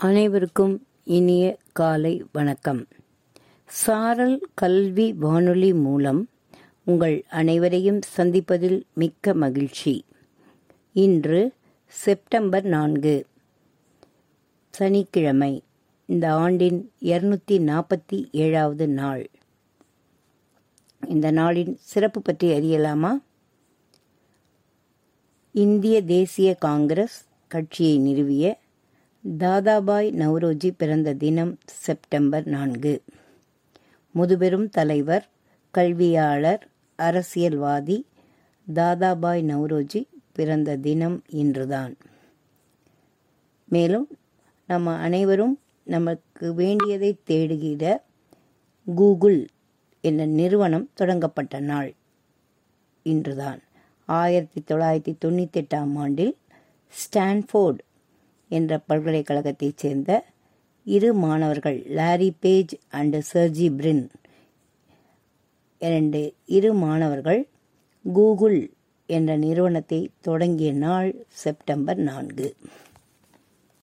அனைவருக்கும் இனிய காலை வணக்கம். சாரல் கல்வி வானொலி மூலம் உங்கள் அனைவரையும் சந்திப்பதில் மிக்க மகிழ்ச்சி. இன்று செப்டம்பர் நான்கு சனிக்கிழமை இந்த ஆண்டின் இருநூத்தி நாற்பத்தி ஏழாவது நாள். இந்த நாளின் சிறப்பு பற்றி அறியலாமா? இந்திய தேசிய காங்கிரஸ் கட்சியை நிறுவிய தாதாபாய் நவ்ரோஜி பிறந்த தினம் செப்டம்பர் நான்கு. முதுபெரும் தலைவர் கல்வியாளர் அரசியல்வாதி தாதாபாய் நவ்ரோஜி பிறந்த தினம் இன்றுதான். மேலும் நம்ம அனைவரும் நமக்கு வேண்டியதை தேடுகிற கூகுள் என்ற நிறுவனம் தொடங்கப்பட்ட நாள் இன்றுதான். ஆயிரத்தி தொள்ளாயிரத்தி தொண்ணூற்றி எட்டாம் ஆண்டில் ஸ்டான்ஃபோர்டு என்ற பல்கலைக்கழகத்தைச் சேர்ந்த இரு மாணவர்கள் Larry Page and Sergey Brin. இரண்டு இரு மாணவர்கள் கூகுள் என்ற நிறுவனத்தை தொடங்கிய நாள் செப்டம்பர் நான்கு.